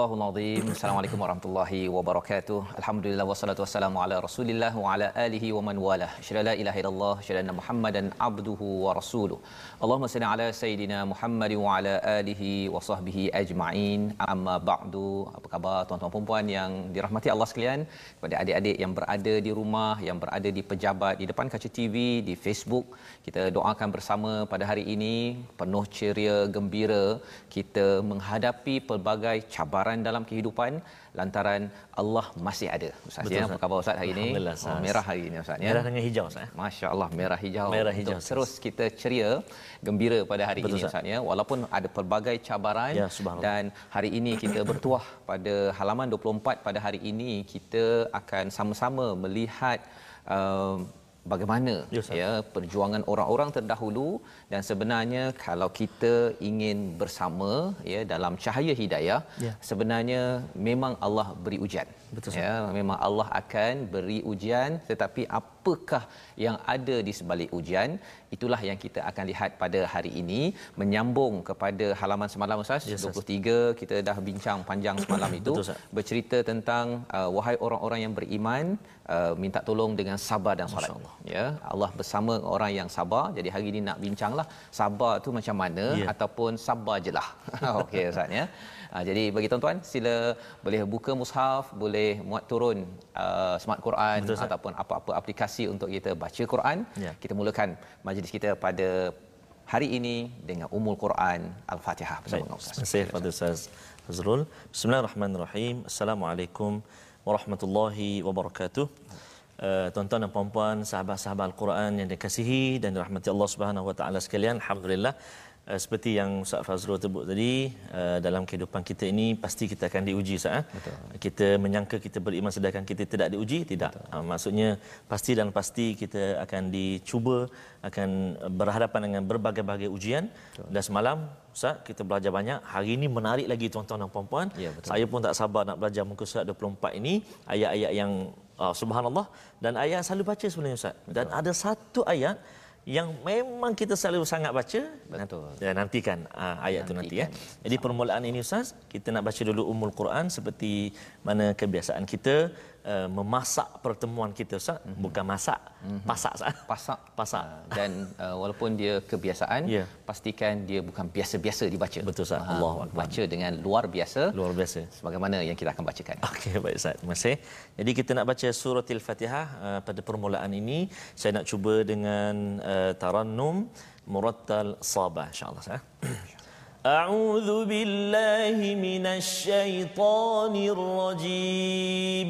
Sadaqallahul Azim. Assalamualaikum warahmatullahi wabarakatuh. Alhamdulillah wassalatu wassalamu ala Rasulillah wa ala alihi wa man wala. Syada la ilaha illallah, syada anna Muhammadan abduhu wa rasuluh. Allahumma salli ala sayidina Muhammad wa ala alihi wa sahbihi ajma'in. Amma ba'du. Apa khabar tuan-tuan dan puan yang dirahmati Allah sekalian? Kepada adik-adik yang berada di rumah, yang berada di pejabat, di depan kaca TV, di Facebook, kita doakan bersama pada hari ini penuh ceria, gembira kita menghadapi pelbagai cabaran dalam kehidupan lantaran Allah masih ada. Ustaz Betul, ya, apa khabar Ustaz hari ini? Oh, merah hari ini Ustaz ya. Merah dengan hijau Ustaz. Masya-Allah merah hijau. Merah hijau, Untuk terus kita ceria, gembira pada hari Betul, ini Ustaz. Ya. Walaupun ada pelbagai cabaran Ya, dan hari ini kita bertuah pada halaman 24 pada hari ini kita akan sama-sama melihat um, bagaimana Ustaz. ya perjuangan orang-orang terdahulu dan sebenarnya kalau kita ingin bersama ya dalam cahaya hidayah Ya. sebenarnya memang Allah beri ujian Betul, ya memang Allah akan beri ujian tetapi apakah yang ada di sebalik ujian? Itulah yang kita akan lihat pada hari ini. Menyambung kepada halaman semalam Ustaz. Ustaz. 23 kita dah bincang panjang semalam itu. Betul, Ustaz. bercerita tentang uh, wahai orang-orang yang beriman uh, minta tolong dengan sabar dan solat. Ya Allah bersama orang yang sabar. Jadi hari ini nak bincanglah sabar tu macam mana? Ya. ataupun sabar je lah. Okey ustaz ya uh, jadi bagi tuan-tuan sila boleh buka mushaf boleh muat turun uh, smart Quran Betul, ataupun apa-apa aplikasi untuk kita baca Quran Ya. kita mulakan majlis kita pada hari ini dengan Ummul Quran Al-Fatihah bersama dengan Terima ustaz kasih kepada Ustaz Fazrul. Bismillahirrahmanirrahim. Assalamualaikum warahmatullahi wabarakatuh. Uh, tuan-tuan dan puan-puan, sahabat-sahabat Al-Quran yang dikasihi dan dirahmati Allah Subhanahu wa taala sekalian, alhamdulillah seperti yang Ustaz Fazrul sebut tadi, uh, dalam kehidupan kita ini pasti kita akan diuji Ustaz. eh? Kita menyangka kita beriman sedangkan kita tidak diuji, tidak. Uh, maksudnya pasti dan pasti kita akan dicuba, akan berhadapan dengan berbagai-bagai ujian. Dan semalam Ustaz kita belajar banyak. Hari ini menarik lagi tuan-tuan dan puan-puan. Ya, betul. Saya pun tak sabar nak belajar muka surat 24 ini ayat-ayat yang uh, subhanallah dan ayat yang selalu baca sebenarnya Ustaz. Dan ada satu ayat yang memang kita selalu sangat baca. Betul. Ya, nantikan uh, ayat tu nanti ya. Jadi permulaan ini Ustaz, kita nak baca dulu Ummul Quran seperti mana kebiasaan kita uh, memasak pertemuan kita Ustaz, mm-hmm. bukan masak, mm-hmm. pasak Ustaz. pasak Pasak. dan uh, walaupun dia kebiasaan Ya. pastikan dia bukan biasa-biasa dibaca Betul, Ustaz. Ha, Allahu Akbar. baca dengan luar biasa Luar biasa. sebagaimana yang kita akan bacakan Okey baik Ustaz. Terima kasih. Jadi kita nak baca surah Al-Fatihah uh, pada permulaan ini saya nak cuba dengan uh, tarannum murattal sabah insya-Allah Ustaz. أعوذ بالله من الشيطان الرجيم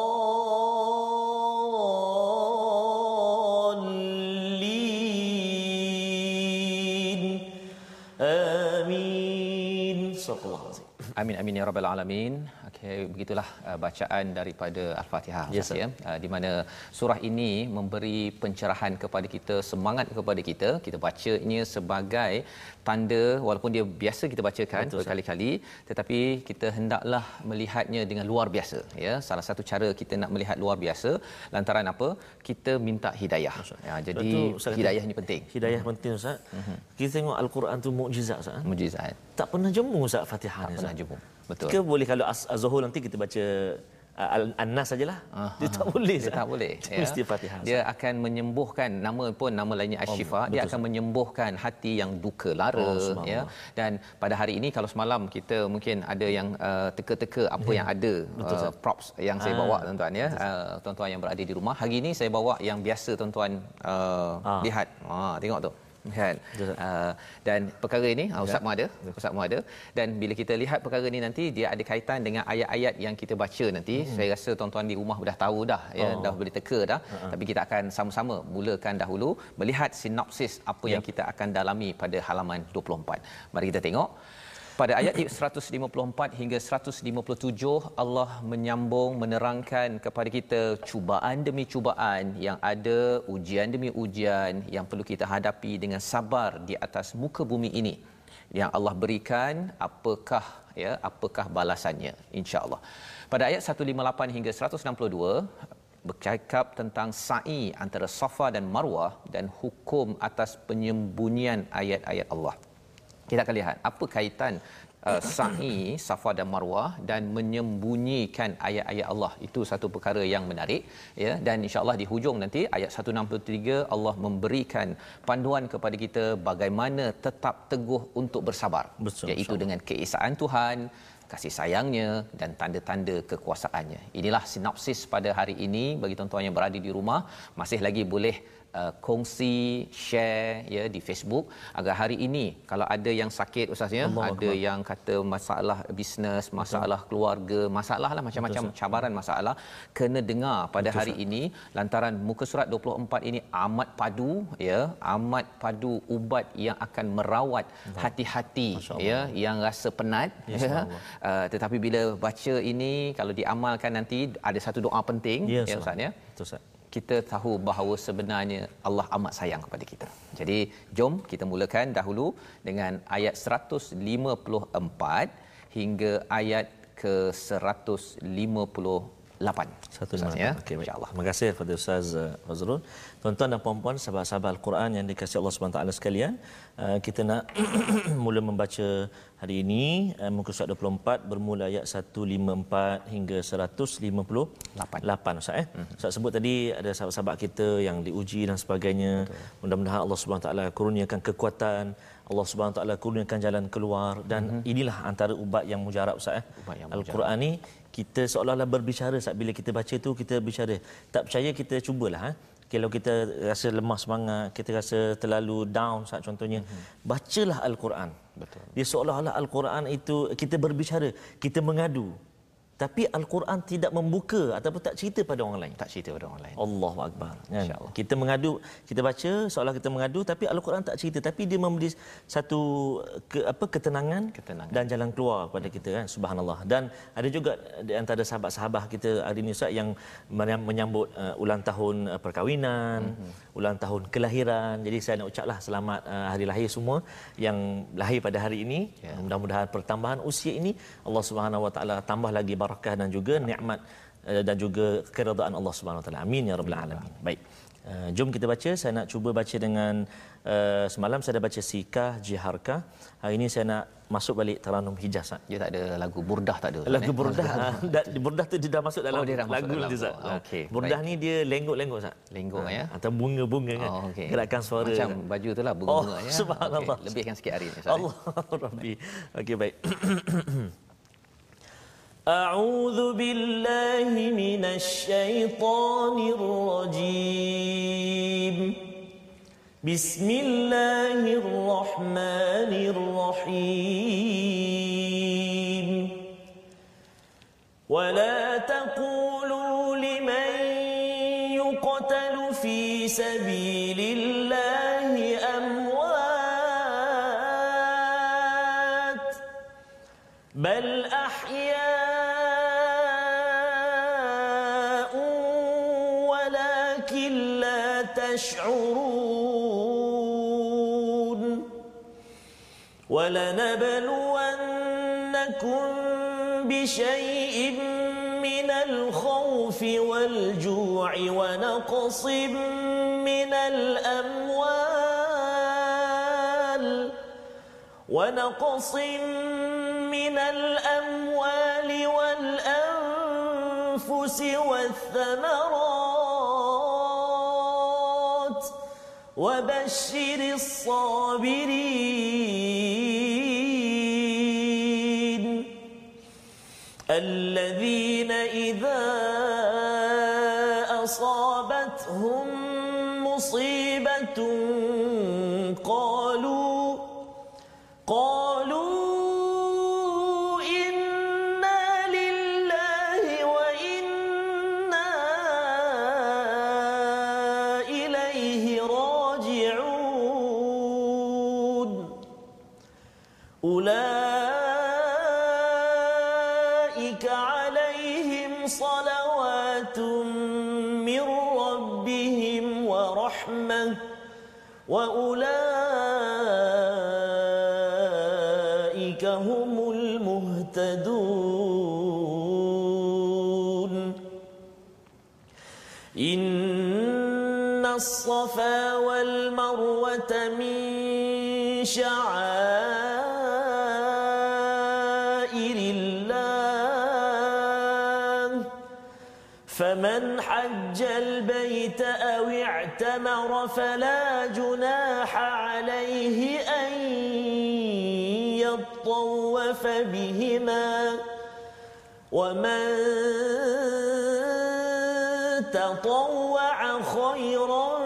آمين آمين يا رب العالمين. Okey, begitulah uh, bacaan daripada Al-Fatihah Yes, ya. Uh, di mana surah ini memberi pencerahan kepada kita, semangat kepada kita. Kita bacanya sebagai tanda walaupun dia biasa kita bacakan Betul, berkali-kali tetapi kita hendaklah melihatnya dengan luar biasa ya. Salah satu cara kita nak melihat luar biasa lantaran apa? Kita minta hidayah. Ya, jadi Betul, Ustaz hidayah ini penting. Hidayah penting Ustaz. Mhm. Kita tengok Al-Quran tu mukjizat Ustaz. eh? Mujizat. Tak pernah jemu Ustaz Fatihah Tak ni. pernah Ustaz. Betul. Kita boleh kalau Az- Az-Zuhur nanti kita baca uh, An-Nas sajalah. Dia tak boleh. dia tak boleh Dia Mesti Fatihah. dia akan menyembuhkan nama pun nama lainnya asyifa dia akan menyembuhkan hati yang duka lara Oh, ya. dan pada hari ini kalau semalam kita mungkin ada yang uh, teka-teka apa yang ada uh, props yang saya bawa tuan-tuan ya. uh, tuan-tuan yang berada di rumah. Hari ini saya bawa yang biasa tuan-tuan uh, Ah. lihat. Ha tengok tu kan? Uh, dan perkara ini uh, ustaz mu ada ustaz mu ada dan bila kita lihat perkara ini nanti dia ada kaitan dengan ayat-ayat yang kita baca nanti. Hmm. saya rasa tuan-tuan di rumah dah tahu dah ya Oh. dah boleh teka dah. Uh-huh. tapi kita akan sama-sama mulakan dahulu melihat sinopsis apa yang kita akan dalami pada halaman 24 mari kita tengok pada ayat 154 hingga 157 Allah menyambung menerangkan kepada kita cubaan demi cubaan yang ada ujian demi ujian yang perlu kita hadapi dengan sabar di atas muka bumi ini. Yang Allah berikan apakah ya apakah balasannya? Insyaallah. Pada ayat 158 hingga 162 bercakap tentang sa'i antara Safa dan Marwah dan hukum atas penyembunyian ayat-ayat Allah kita akan lihat apa kaitan uh, sa'i safa dan marwah dan menyembunyikan ayat-ayat Allah itu satu perkara yang menarik ya dan insyaallah di hujung nanti ayat 163 Allah memberikan panduan kepada kita bagaimana tetap teguh untuk bersabar Betul, iaitu insyaAllah. dengan keesaan Tuhan kasih sayangnya dan tanda-tanda kekuasaannya. Inilah sinopsis pada hari ini bagi tuan-tuan yang berada di rumah masih lagi boleh uh, kongsi share ya di Facebook. Agar hari ini kalau ada yang sakit ustaz ya Allah ada Akbar. yang kata masalah bisnes masalah keluarga masalah lah macam-macam cabaran masalah kena dengar pada hari ini. Lantaran muka surat 24 ini amat padu ya amat padu ubat yang akan merawat hati-hati Masya ya yang rasa penat Ya, ya, subhanallah. uh, tetapi bila baca ini kalau diamalkan nanti ada satu doa penting Ya, ya ustaz ya. Betul Ustaz. Kita tahu bahawa sebenarnya Allah amat sayang kepada kita. Jadi jom kita mulakan dahulu dengan ayat 154 hingga ayat ke 158. Satu lima. ya. Okey, baik. InsyaAllah. Terima kasih kepada Ustaz uh, Fazrul. Tuan-tuan dan puan-puan, sahabat-sahabat Al-Quran yang dikasihi Allah SWT sekalian, uh, kita nak mula membaca hari ini uh, muka surat 24 bermula ayat 154 hingga 158 Ustaz eh. Hmm. Ustaz sebut tadi ada sahabat-sahabat kita yang diuji dan sebagainya. Mudah-mudahan Allah SWT kurniakan kekuatan, Allah SWT kurniakan jalan keluar dan inilah antara ubat yang mujarab Ustaz eh. Hmm. Al-Quran ni kita seolah-olah berbicara saat bila kita baca tu kita bicara tak percaya kita cubalah ha? kalau kita rasa lemah semangat kita rasa terlalu down saat contohnya mm-hmm. bacalah al-Quran Betul. dia seolah-olah al-Quran itu kita berbicara kita mengadu tapi al-Quran tidak membuka ataupun tak cerita pada orang lain Tak cerita pada orang lain. Allahu akbar kan InsyaAllah. kita mengadu kita baca seolah kita mengadu tapi al-Quran tak cerita tapi dia memberi satu ke, apa ketenangan, Ketenangan. dan jalan keluar kepada kita kan subhanallah dan ada juga di antara sahabat-sahabat kita hari ini Ustaz yang menyam- menyambut uh, ulang tahun uh, perkahwinan mm-hmm. Ulang tahun kelahiran. Jadi saya nak ucaplah selamat uh, hari lahir semua yang lahir pada hari ini. Ya. mudah-mudahan pertambahan usia ini Allah Subhanahu wa taala tambah lagi barakah dan juga nikmat uh, dan juga keredaan Allah Subhanahu wa taala. Amin ya rabbal alamin. Baik. Uh, jom kita baca. Saya nak cuba baca dengan uh, semalam saya dah baca sikah jiharkah. Hari ini saya nak masuk balik Taranum Hijaz Ustaz. Dia tak ada lagu burdah tak ada. Ustaz, Lagu eh? burdah da, burdah tu dia dah masuk dalam Oh, dia dah masuk lagu dalam dia Ustaz. lagu. Okey, burdah baik. ni dia lenggok-lenggok Ustaz. Lenggok, ya? Atau bunga-bunga kan. Oh, okey. Gerakan suara. Macam baju tu lah bunga-bunga Oh, ya. subhanallah. Okey, Lebihkan sikit hari ni. Ustaz, eh? Allah Rabbi. Okey baik. أعوذ بالله من الشيطان الرجيم بسم الله الرحمن الرحيم. ولا تقولوا لمن يقتل في سبيل بشيء من الخوف والجوع ونقص من الأموال ونقص من الأموال والأنفس والثمرات. وبشر الصابرين الذين إذا أصابتهم مصيبة قالوا قالوا إنا لله وإنا إليه راجعون. أولئك فلا جناح عليه أن يطوف بهما ومن تطوع خيرا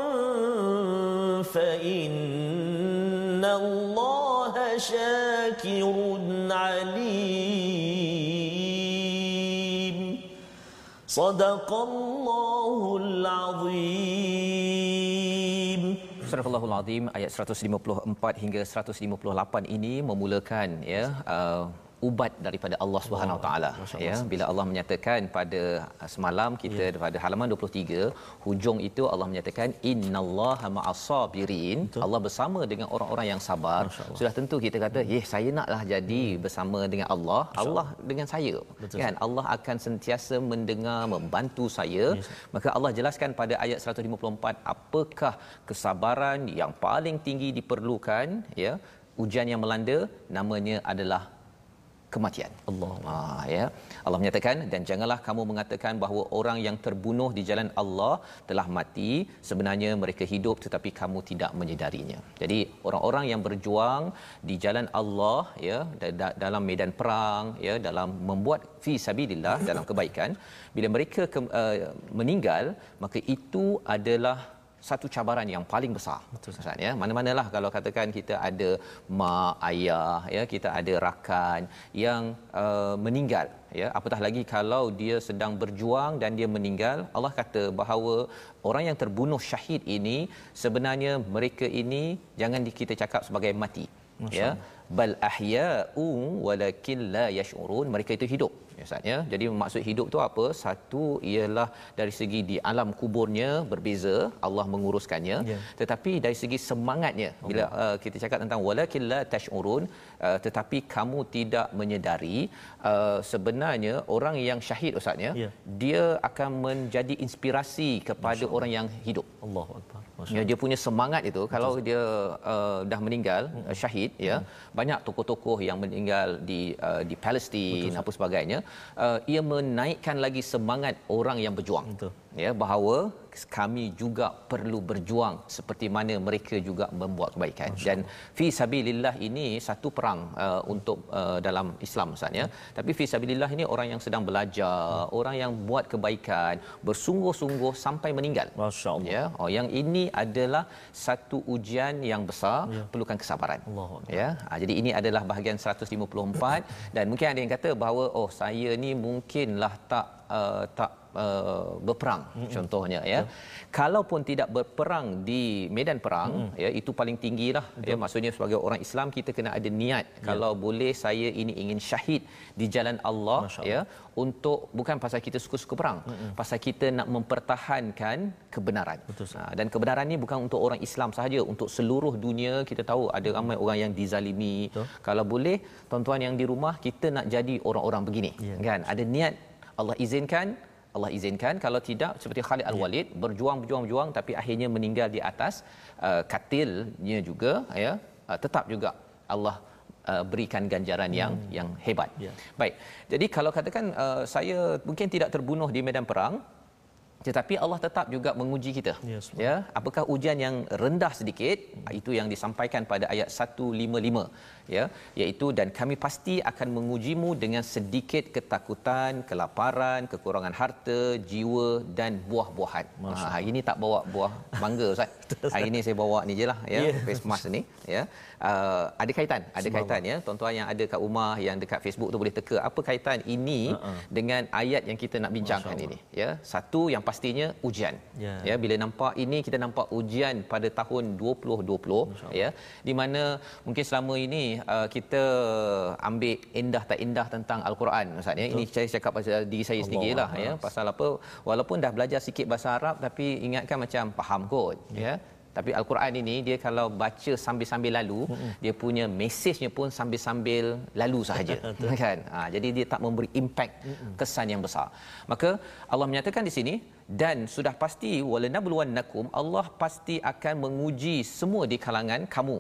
فإن الله شاكر عليم. صدق الله Azim ayat 154 hingga 158 ini memulakan ya uh, ubat daripada Allah Subhanahu Taala. Ya bila Allah menyatakan pada uh, semalam kita Ya. yeah. pada halaman 23 hujung itu Allah menyatakan innallaha ma'as-sabirin. Allah bersama dengan orang-orang yang sabar. Sudah tentu kita kata eh saya naklah jadi bersama dengan Allah. Allah. Dengan saya. Betul. kan? Allah akan sentiasa mendengar membantu saya. Yes. maka Allah jelaskan pada ayat 154 apakah kesabaran yang paling tinggi diperlukan? Ya ujian yang melanda namanya adalah kematian. Allah. Ah ya. Allah menyatakan dan janganlah kamu mengatakan bahawa orang yang terbunuh di jalan Allah telah mati sebenarnya mereka hidup tetapi kamu tidak menyedarinya. Jadi orang-orang yang berjuang di jalan Allah ya da- da- dalam medan perang ya dalam membuat fi sabilillah dalam kebaikan bila mereka ke, uh, meninggal maka itu adalah satu cabaran yang paling besar. Betul Ustaz ya. Mana-manalah kalau katakan kita ada mak, ayah, ya, kita ada rakan yang uh, meninggal ya. Apatah lagi kalau dia sedang berjuang dan dia meninggal, Allah kata bahawa orang yang terbunuh syahid ini sebenarnya mereka ini jangan kita cakap sebagai mati. Ya. Bal ahya'u walakin la yash'urun. Mereka itu hidup. Ya, Ustaz, ya. Jadi maksud hidup tu apa? Satu ialah dari segi di alam kuburnya berbeza, Allah menguruskannya. Ya. Tetapi dari segi semangatnya, bila uh, kita cakap tentang walakin la tash'urun, uh, tetapi kamu tidak menyedari uh, sebenarnya orang yang syahid Ustaz ya, Ya. dia akan menjadi inspirasi kepada orang yang hidup. Allahu akbar. Masya Ya, dia punya semangat itu kalau dia uh, dah meninggal Hmm. uh, syahid ya banyak tokoh-tokoh yang meninggal di uh, di Palestin apa sebagainya uh, ia menaikkan lagi semangat orang yang berjuang Betul. ya bahawa kami juga perlu berjuang seperti mana mereka juga membuat kebaikan. Dan fi sabilillah ini satu perang uh, untuk uh, dalam Islam Ustaz ya. Tapi fi sabilillah ini orang yang sedang belajar orang yang buat kebaikan bersungguh-sungguh sampai meninggal. Masya Allah. ya oh yang ini adalah satu ujian yang besar ya. perlukan kesabaran. Akbar. ya ha, jadi ini adalah bahagian 154 dan mungkin ada yang kata bahawa oh saya ni mungkinlah tak uh, tak uh, berperang mm-hmm. contohnya ya kalaupun tidak berperang di medan perang mm-hmm. ya itu paling tinggilah ya maksudnya sebagai orang Islam kita kena ada niat yeah. kalau boleh saya ini ingin syahid di jalan Allah ya untuk bukan pasal kita suka-suka perang mm-hmm. pasal kita nak mempertahankan kebenaran Betul, ha, dan kebenaran ni bukan untuk orang Islam sahaja untuk seluruh dunia kita tahu ada ramai orang yang dizalimi Betul. kalau boleh tuan-tuan yang di rumah kita nak jadi orang-orang begini yeah. kan ada niat Allah izinkan Allah izinkan kalau tidak seperti Khalid Al-Walid yeah. berjuang berjuang berjuang tapi akhirnya meninggal di atas uh, katilnya juga ya uh, tetap juga Allah uh, berikan ganjaran yang hmm. yang hebat. Yeah. Baik. Jadi kalau katakan uh, saya mungkin tidak terbunuh di medan perang tetapi Allah tetap juga menguji kita. Yes, ya, apakah ujian yang rendah sedikit? Hmm. Itu yang disampaikan pada ayat 155 ya iaitu dan kami pasti akan mengujimu dengan sedikit ketakutan, kelaparan, kekurangan harta, jiwa dan buah-buahan. Ha, hari ini tak bawa buah mangga ustaz. hari ini saya bawa ni jelah ya, yeah. face mask ni ya. Uh, ada kaitan, ada kaitan ya. Tuan-tuan yang ada kat rumah yang dekat Facebook tu boleh teka apa kaitan ini uh-uh. dengan ayat yang kita nak bincangkan ini ya. Satu yang pastinya ujian. Yeah. Ya bila nampak ini kita nampak ujian pada tahun 2020 ya di mana mungkin selama ini uh, kita ambil indah tak indah tentang al-Quran ustaz ya. Ini saya cakap pasal diri saya sendirilah ya pasal apa walaupun dah belajar sikit bahasa Arab tapi ingatkan macam faham kot ya. ya. Tapi al-Quran ini dia kalau baca sambil-sambil lalu mm-hmm. dia punya mesejnya pun sambil-sambil lalu sahaja kan. Ha, jadi dia tak memberi impact mm-hmm. kesan yang besar. Maka Allah menyatakan di sini dan sudah pasti walanabluwannakum Allah pasti akan menguji semua di kalangan kamu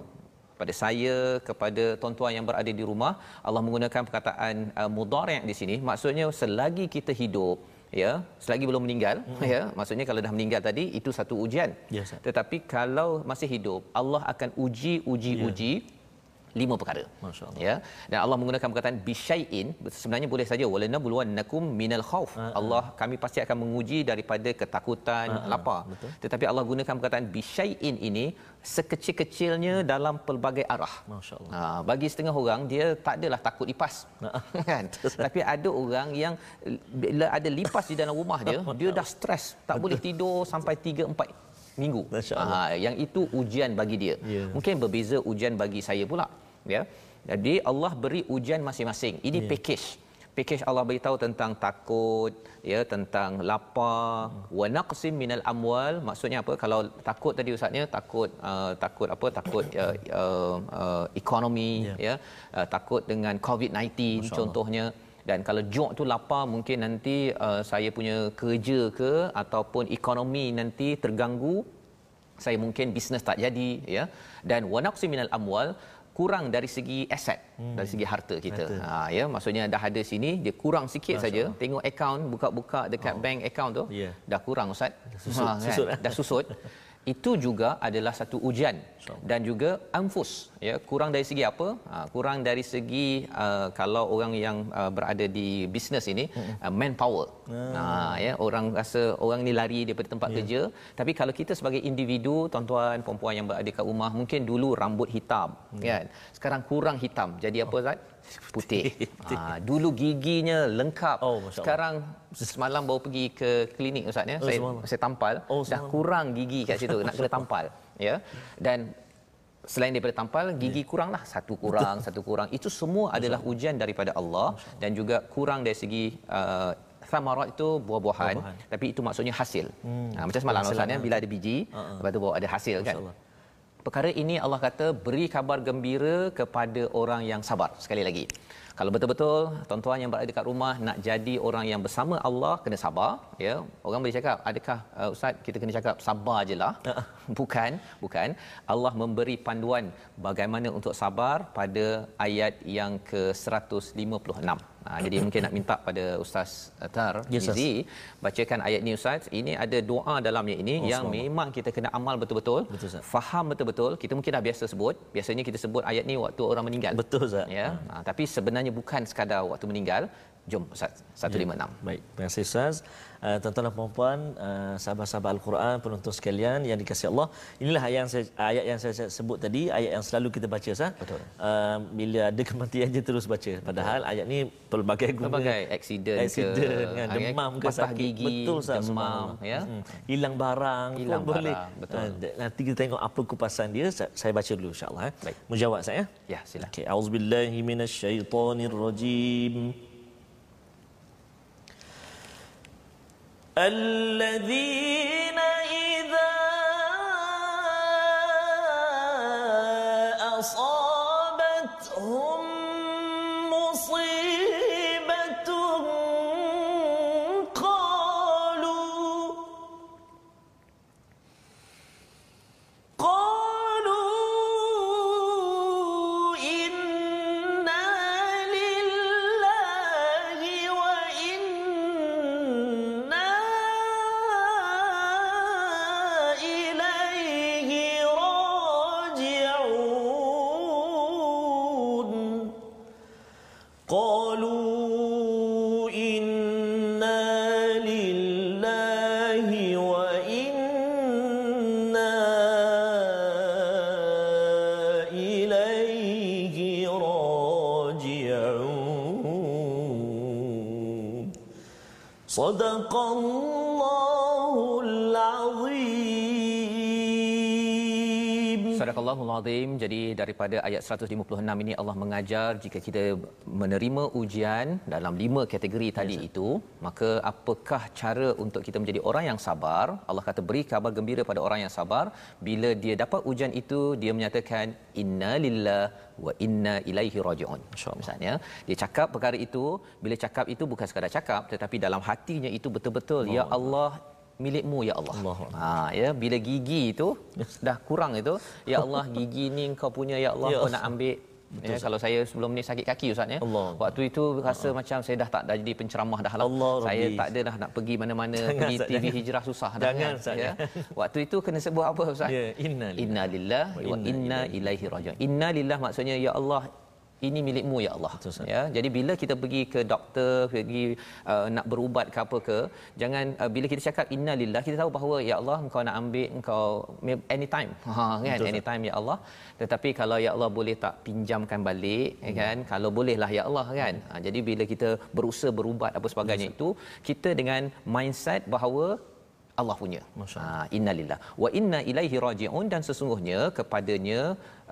kepada saya kepada tuan-tuan yang berada di rumah Allah menggunakan perkataan uh, mudhari' di sini maksudnya selagi kita hidup ya selagi belum meninggal mm-hmm. ya maksudnya kalau dah meninggal tadi itu satu ujian yes, tetapi kalau masih hidup Allah akan uji uji yeah. uji lima perkara. Masya-Allah. Ya. Dan Allah menggunakan perkataan bisyai'in sebenarnya boleh saja walana bulwannakum minal khauf. Uh-huh. Allah kami pasti akan menguji daripada ketakutan, uh-huh. lapar. Betul. Tetapi Allah gunakan perkataan bisyai'in ini sekecil-kecilnya hmm. dalam pelbagai arah. Masya-Allah. Ha, bagi setengah orang dia tak adalah takut lipas. kan? Tapi ada orang yang bila ada lipas di dalam rumah dia, dia dah stres, tak boleh tidur sampai 3 4 minggu. Ha, yang itu ujian bagi dia. Yeah. Mungkin berbeza ujian bagi saya pula ya. Jadi Allah beri ujian masing-masing. Ini yeah. package. Package Allah beritahu tentang takut ya tentang lapar. Hmm. wa naqsim minal amwal. Maksudnya apa? Kalau takut tadi ustaznya takut uh, takut apa? Takut uh, uh, uh, ekonomi yeah. ya. Uh, takut dengan covid-19 contohnya. Dan kalau jok tu lapar mungkin nanti uh, saya punya kerja ke ataupun ekonomi nanti terganggu saya mungkin bisnes tak jadi ya. Dan wa naqsim minal amwal kurang dari segi aset hmm. dari segi harta kita ha ya maksudnya dah ada sini dia kurang sikit saja tengok akaun buka-buka dekat oh. bank account tu yeah. dah kurang ustaz susut, ha, kan? susut dah susut itu juga adalah satu ujian dan juga anfus ya. Kurang dari segi apa? Ha, kurang dari segi uh, kalau orang yang uh, berada di bisnes ini uh, manpower. Ha, ya orang rasa orang ni lari daripada tempat yeah. kerja. Tapi kalau kita sebagai individu tuan-tuan puan-puan yang berada kat rumah mungkin dulu rambut hitam hmm. kan? Sekarang kurang hitam. Jadi apa Zat putih. Ha, dulu giginya lengkap. Oh, sekarang semalam baru pergi ke klinik ustaz ya. Oh, saya saya tampal. Oh, dah kurang gigi kat situ nak kena tampal ya. Dan selain daripada tampal gigi yeah. kuranglah. Satu kurang satu kurang. Itu semua adalah ujian daripada Allah. Dan juga kurang dari segi uh, thamarat itu buah-buahan. Buah-buahan. tapi itu maksudnya hasil. Hmm. ha, macam semalam ustaz ya. bila ada biji uh-huh. lepas tu bawa ada hasil kan perkara ini Allah kata beri kabar gembira kepada orang yang sabar. Sekali lagi kalau betul-betul tuan-tuan yang berada dekat rumah nak jadi orang yang bersama Allah kena sabar ya. Orang boleh cakap adakah uh, ustaz kita kena cakap sabar ajelah bukan bukan. Allah memberi panduan bagaimana untuk sabar pada ayat yang ke 156 Ha, jadi mungkin nak minta pada Ustaz Tar yes, Izi bacakan ayat ni Ustaz. Ini ada doa dalamnya ini oh, yang selamat. memang kita kena amal betul-betul. Betul, faham betul-betul. Kita mungkin dah biasa sebut. Biasanya kita sebut ayat ni waktu orang meninggal. Betul Ustaz. Ya. Ha, tapi sebenarnya bukan sekadar waktu meninggal Jom Ustaz 156. Baik, terima kasih Ustaz. Uh, tuan-tuan dan puan-puan, uh, sahabat-sahabat Al-Quran, penonton sekalian yang dikasihi Allah. Inilah ayat yang saya, ayat yang saya sebut tadi, ayat yang selalu kita baca Ustaz. Betul. Uh, bila ada kematian je terus baca. Padahal Betul. ayat ni pelbagai guna. Pelbagai aksiden ke, Accident, kan, demam ke patah sakit. gigi, Betul Ustaz. demam, ya. Hmm. Hilang barang Hilang pun boleh. barang, betul. Uh, nanti kita tengok apa kupasan dia. Sa- Saya baca dulu insya-Allah. Eh. Baik. Menjawab saya. Ya, silakan. Okay, auzubillahi minasyaitonirrajim. الذين إذا أصابتهم Sadaqallahul Azim. Jadi daripada ayat 156 ini Allah mengajar jika kita menerima ujian dalam lima kategori tadi itu, maka apakah cara untuk kita menjadi orang yang sabar? Allah kata beri kabar gembira pada orang yang sabar bila dia dapat ujian itu dia menyatakan inna lillah wa inna ilaihi rajiun. Misalnya dia cakap perkara itu, bila cakap itu bukan sekadar cakap tetapi dalam hatinya itu betul-betul ya Allah milikmu ya Allah. Allah. Ha ya bila gigi itu dah kurang itu ya Allah gigi ni kau punya ya Allah Ya kau Allah. nak ambil Ya, kalau saya sebelum ni sakit kaki ustaz ya. Allah. Waktu itu rasa macam saya dah tak dah jadi penceramah dah lah. Allah saya Rabbi. tak ada dah nak pergi mana-mana Jangan, pergi TV jangan. hijrah susah dah Jangan, kan. Ya. Waktu itu kena sebut apa ustaz? Ya, inna lillahi. Inna lillahi wa inna ilaihi rajiun. Inna lillah maksudnya ya Allah ini milikmu ya Allah. Betul, ya jadi bila kita pergi ke doktor pergi uh, nak berubat ke apa ke jangan uh, bila kita cakap inna lillah kita tahu bahawa ya Allah engkau nak ambil engkau anytime. Ha kan? Betul, anytime ya Allah. Tetapi kalau ya Allah boleh tak pinjamkan balik hmm. kan? Kalau bolehlah ya Allah kan? Ha, jadi bila kita berusaha berubat apa sebagainya itu kita dengan mindset bahawa Allah punya. Ha, innalillah wa inna ilaihi rajiun dan sesungguhnya kepadanya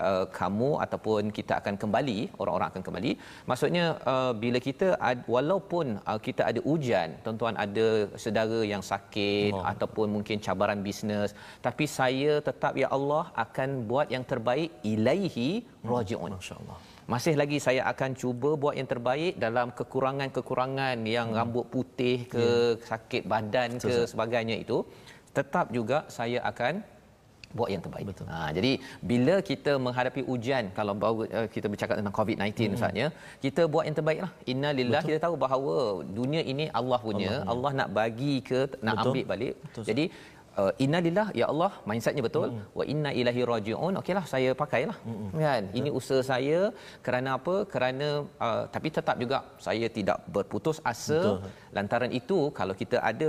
uh, kamu ataupun kita akan kembali, orang-orang akan kembali. Maksudnya uh, bila kita ad, walaupun uh, kita ada ujian, tuan-tuan ada saudara yang sakit Allah. ataupun mungkin cabaran bisnes, tapi saya tetap ya Allah akan buat yang terbaik ilaihi rajiun. Masya-Allah. Masih lagi saya akan cuba buat yang terbaik dalam kekurangan-kekurangan yang hmm. rambut putih ke yeah. sakit badan Betul, ke Ustaz. sebagainya itu tetap juga saya akan buat yang terbaik. Betul. Ha jadi bila kita menghadapi ujian kalau baru uh, kita bercakap tentang COVID-19 hmm. Ustaz ya, kita buat yang terbaiklah. Innalillah kita tahu bahawa dunia ini Allah punya, Allah, Allah nak bagi ke nak Betul. ambil balik. Betul, Jadi uh, innalillah ya Allah mindsetnya betul. Mm. wa inna ilaihi rajiun. Okeylah saya pakailah. Mm kan? Ini usaha saya. Kerana apa? Kerana uh, tapi tetap juga saya tidak berputus asa Betul. lantaran itu kalau kita ada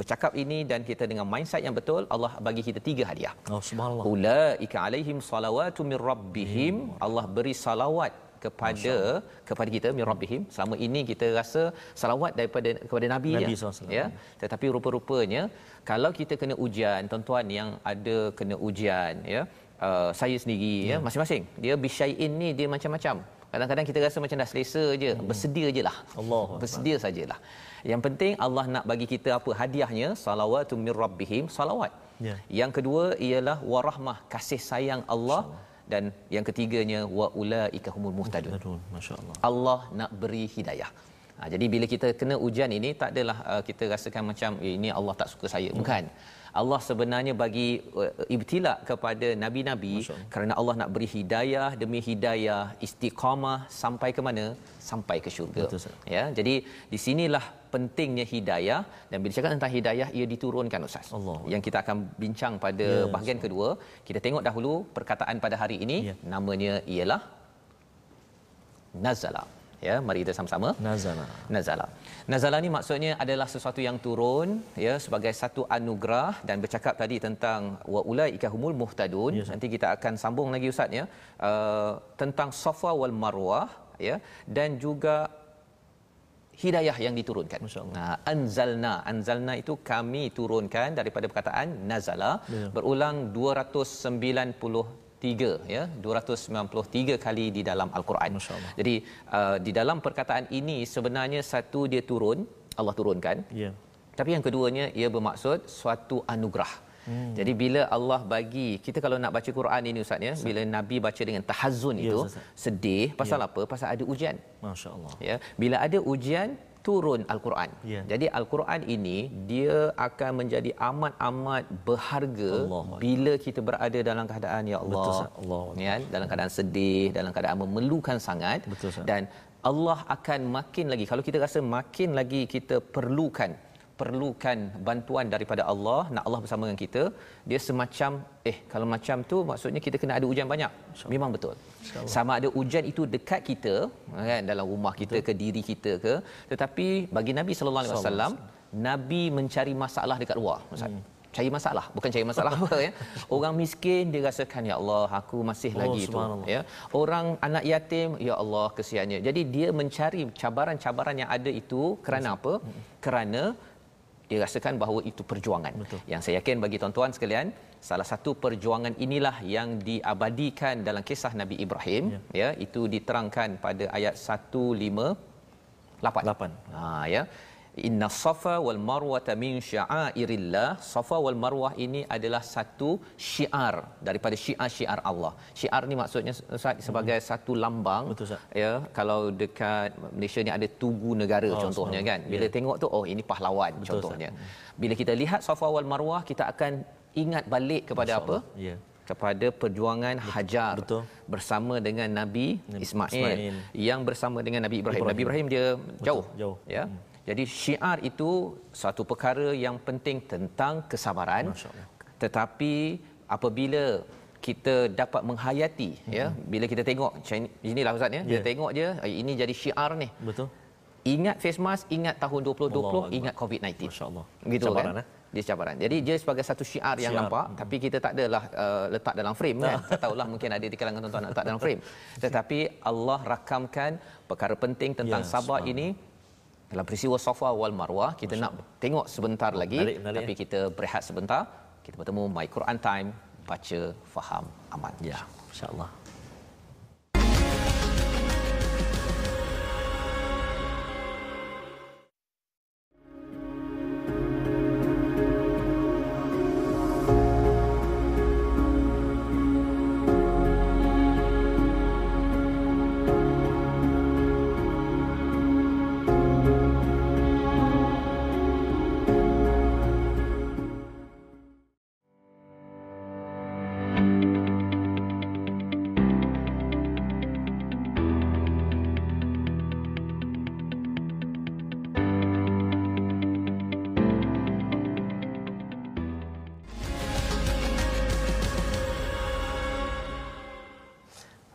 bercakap ini dan kita dengan mindset yang betul Allah bagi kita tiga hadiah. Oh subhanallah. ulaika alaihim salawatu mir rabbihim. Allah beri salawat kepada kepada kita min rabbihim selama ini kita rasa salawat daripada kepada nabi, Nabi ya. ya. Tetapi rupa-rupanya kalau kita kena ujian tuan-tuan yang ada kena ujian ya uh, saya sendiri ya masing-masing dia bisyai'in ni dia macam-macam. Kadang-kadang kita rasa macam dah selesa je bersedia je lah. Allahu Akbar. bersedia sajalah. Yang penting Allah nak bagi kita apa hadiahnya? Salawatu mir rabbihim salawat. Ya. yang kedua ialah warahmah kasih sayang Allah dan yang ketiganya wa ulaika humul muhtadun masya-Allah. Allah nak beri hidayah. Ha, jadi bila kita kena ujian ini tak adalah uh, kita rasakan macam eh, ini Allah tak suka saya. Bukan. Allah sebenarnya bagi uh, ibtila kepada nabi-nabi kerana Allah nak beri hidayah demi hidayah istiqamah sampai ke mana? Sampai ke syurga. Betul. Ya. Jadi di sinilah pentingnya hidayah dan bila cakap tentang hidayah ia diturunkan ustaz. Allah. Yang kita akan bincang pada Ya, bahagian kedua, kita tengok dahulu perkataan pada hari ini Ya. namanya ialah nazala ya mari kita sama-sama Nazala. Nazala. Nazala ni maksudnya adalah sesuatu yang turun ya sebagai satu anugerah dan bercakap tadi tentang wa ulaika humul muhtadun. Ya, Ustaz. Nanti kita akan sambung lagi ustaz ya uh, tentang Safa wal Marwah ya dan juga hidayah yang diturunkan. Nah, anzalna, anzalna itu kami turunkan daripada perkataan nazala Ya. berulang 293 ya 293 kali di dalam al-Quran. Jadi uh, di dalam perkataan ini sebenarnya satu dia turun, Allah turunkan. Ya. Tapi yang keduanya ia bermaksud suatu anugerah. Hmm. Jadi bila Allah bagi kita kalau nak baca Quran ini ustaz ya, bila Nabi baca dengan tahazun Ya, itu Ustaz. sedih pasal apa? Pasal ada ujian. Masya-Allah. Ya, bila ada ujian turun al-Quran. Ya. Jadi al-Quran ini dia akan menjadi amat-amat berharga Allah. bila kita berada dalam keadaan ya Allah. Betul. Allah. Ya, dalam keadaan sedih, dalam keadaan memerlukan sangat Betul, dan Allah akan makin lagi kalau kita rasa makin lagi kita perlukan perlukan bantuan daripada Allah nak Allah bersama dengan kita dia semacam eh kalau macam tu maksudnya kita kena ada ujian banyak. Memang betul. Sama ada ujian itu dekat kita kan dalam rumah kita ke diri kita ke tetapi bagi Nabi sallallahu alaihi wasallam Nabi mencari masalah dekat luar Ustaz. Hmm. cari masalah bukan cari masalah apa ya. Orang miskin dia rasakan ya Allah aku masih Oh, lagi tu ya. Orang anak yatim ya Allah kesiannya. Jadi dia mencari cabaran-cabaran yang ada itu kerana apa? Kerana dia rasakan bahawa itu perjuangan Betul. yang saya yakin bagi tuan-tuan sekalian salah satu perjuangan inilah yang diabadikan dalam kisah Nabi Ibrahim ya, ya itu diterangkan pada ayat 158 Lapan. Ha ya. Inna Safa wal Marwah min sya'airillah. Safa wal Marwah ini adalah satu syiar daripada syiar-syiar Allah. Syiar ni maksudnya Ustaz sebagai hmm. satu lambang. Betul, Ustaz. Ya, kalau dekat Malaysia ni ada tugu negara Oh, contohnya kan. subhanallah. Bila Ya. tengok tu oh ini pahlawan Betul, contohnya. Bila kita lihat Safa wal Marwah kita akan ingat balik kepada apa? Ya. kepada perjuangan Hajar betul. bersama dengan Nabi Ismail, Ismail. yang bersama dengan Nabi Ibrahim. Ibrahim. Nabi Ibrahim dia jauh. jauh. Ya. Jadi syiar itu satu perkara yang penting tentang kesabaran. Allah. Tetapi apabila kita dapat menghayati ya bila kita tengok inilah ustaz ya kita Ya. tengok je eh, ini jadi syiar ni Betul. ingat face mask ingat tahun 2020 Allahu Akbar. ingat covid-19 Masya-Allah. gitu Cabaran, kan eh? dia cabaran. Jadi dia sebagai satu syiar yang Syiar. nampak tapi kita tak adalah uh, letak dalam frame kan. tak tahulah mungkin ada di kalangan tuan-tuan nak letak dalam frame. Tetapi Allah rakamkan perkara penting tentang Ya, sabar ini dalam peristiwa Safa wal Marwah kita nak tengok sebentar lagi Menarik, menarik, tapi kita berehat sebentar. Kita bertemu My Quran Time baca faham aman. Ya, insya-Allah.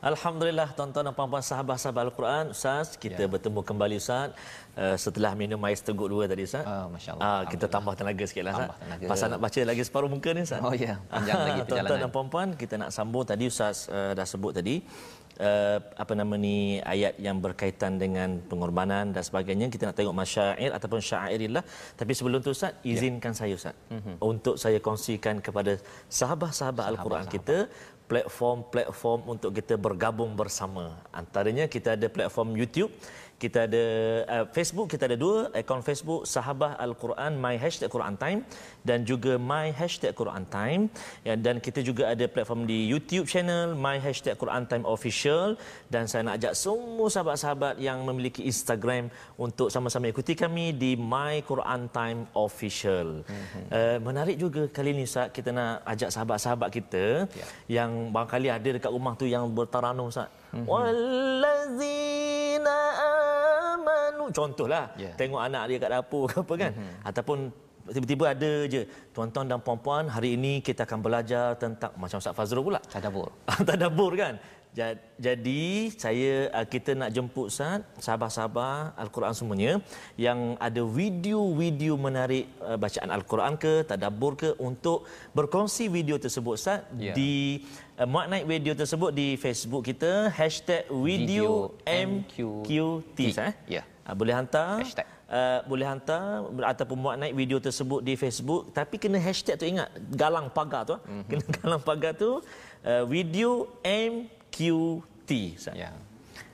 Alhamdulillah tuan-tuan dan puan-puan sahabat-sahabat Al-Quran Ustaz kita ya. bertemu kembali Ustaz uh, setelah minum ais teguk dua tadi Ustaz. Ah, Masya Allah. Ah, kita tambah tenaga sikit lah Ustaz. Tenaga. Pasal nak baca lagi separuh muka ni Ustaz. Oh, ya. Panjang lagi Tuan-tuan perjalanan. dan puan-puan kita nak sambung tadi Ustaz uh, dah sebut tadi uh, apa nama ni ayat yang berkaitan dengan pengorbanan dan sebagainya kita nak tengok masyair ataupun syairillah tapi sebelum tu Ustaz izinkan saya Ustaz Mhm. untuk saya kongsikan kepada sahabat-sahabat Al-Quran kita platform-platform untuk kita bergabung bersama. Antaranya kita ada platform YouTube, kita ada uh, Facebook, kita ada dua akaun Facebook Sahabah Al-Quran My Hashtag Quran Time dan juga My Hashtag Quran Time ya, dan kita juga ada platform di YouTube channel My Hashtag Quran Time Official dan saya nak ajak semua sahabat-sahabat yang memiliki Instagram untuk sama-sama ikuti kami di My Quran Time Official. Mm-hmm. Uh, menarik juga kali ni Ustaz kita nak ajak sahabat-sahabat kita Ya. yang barangkali ada dekat rumah tu yang bertaranum Ustaz. Mhm. Wallazina amanu contohlah Ya. tengok anak dia kat dapur ke apa kan ataupun tiba-tiba ada je tuan-tuan dan puan-puan hari ini kita akan belajar tentang macam Ustaz Fazrul pula Tadabbur. tadabbur kan Jadi saya uh, kita nak jemput Ustaz sahabat-sahabat Al-Quran semuanya yang ada video-video menarik uh, bacaan Al-Quran ke tadabbur ke untuk berkongsi video tersebut Ustaz Ya. di uh, muat naik video tersebut di Facebook kita #video MQT eh? Ya. Boleh hantar Hashtag. Uh, boleh hantar ataupun muat naik video tersebut di Facebook tapi kena hashtag tu ingat galang pagar tu mm-hmm. kena galang pagar tu uh, video MQT Ustaz. Ya.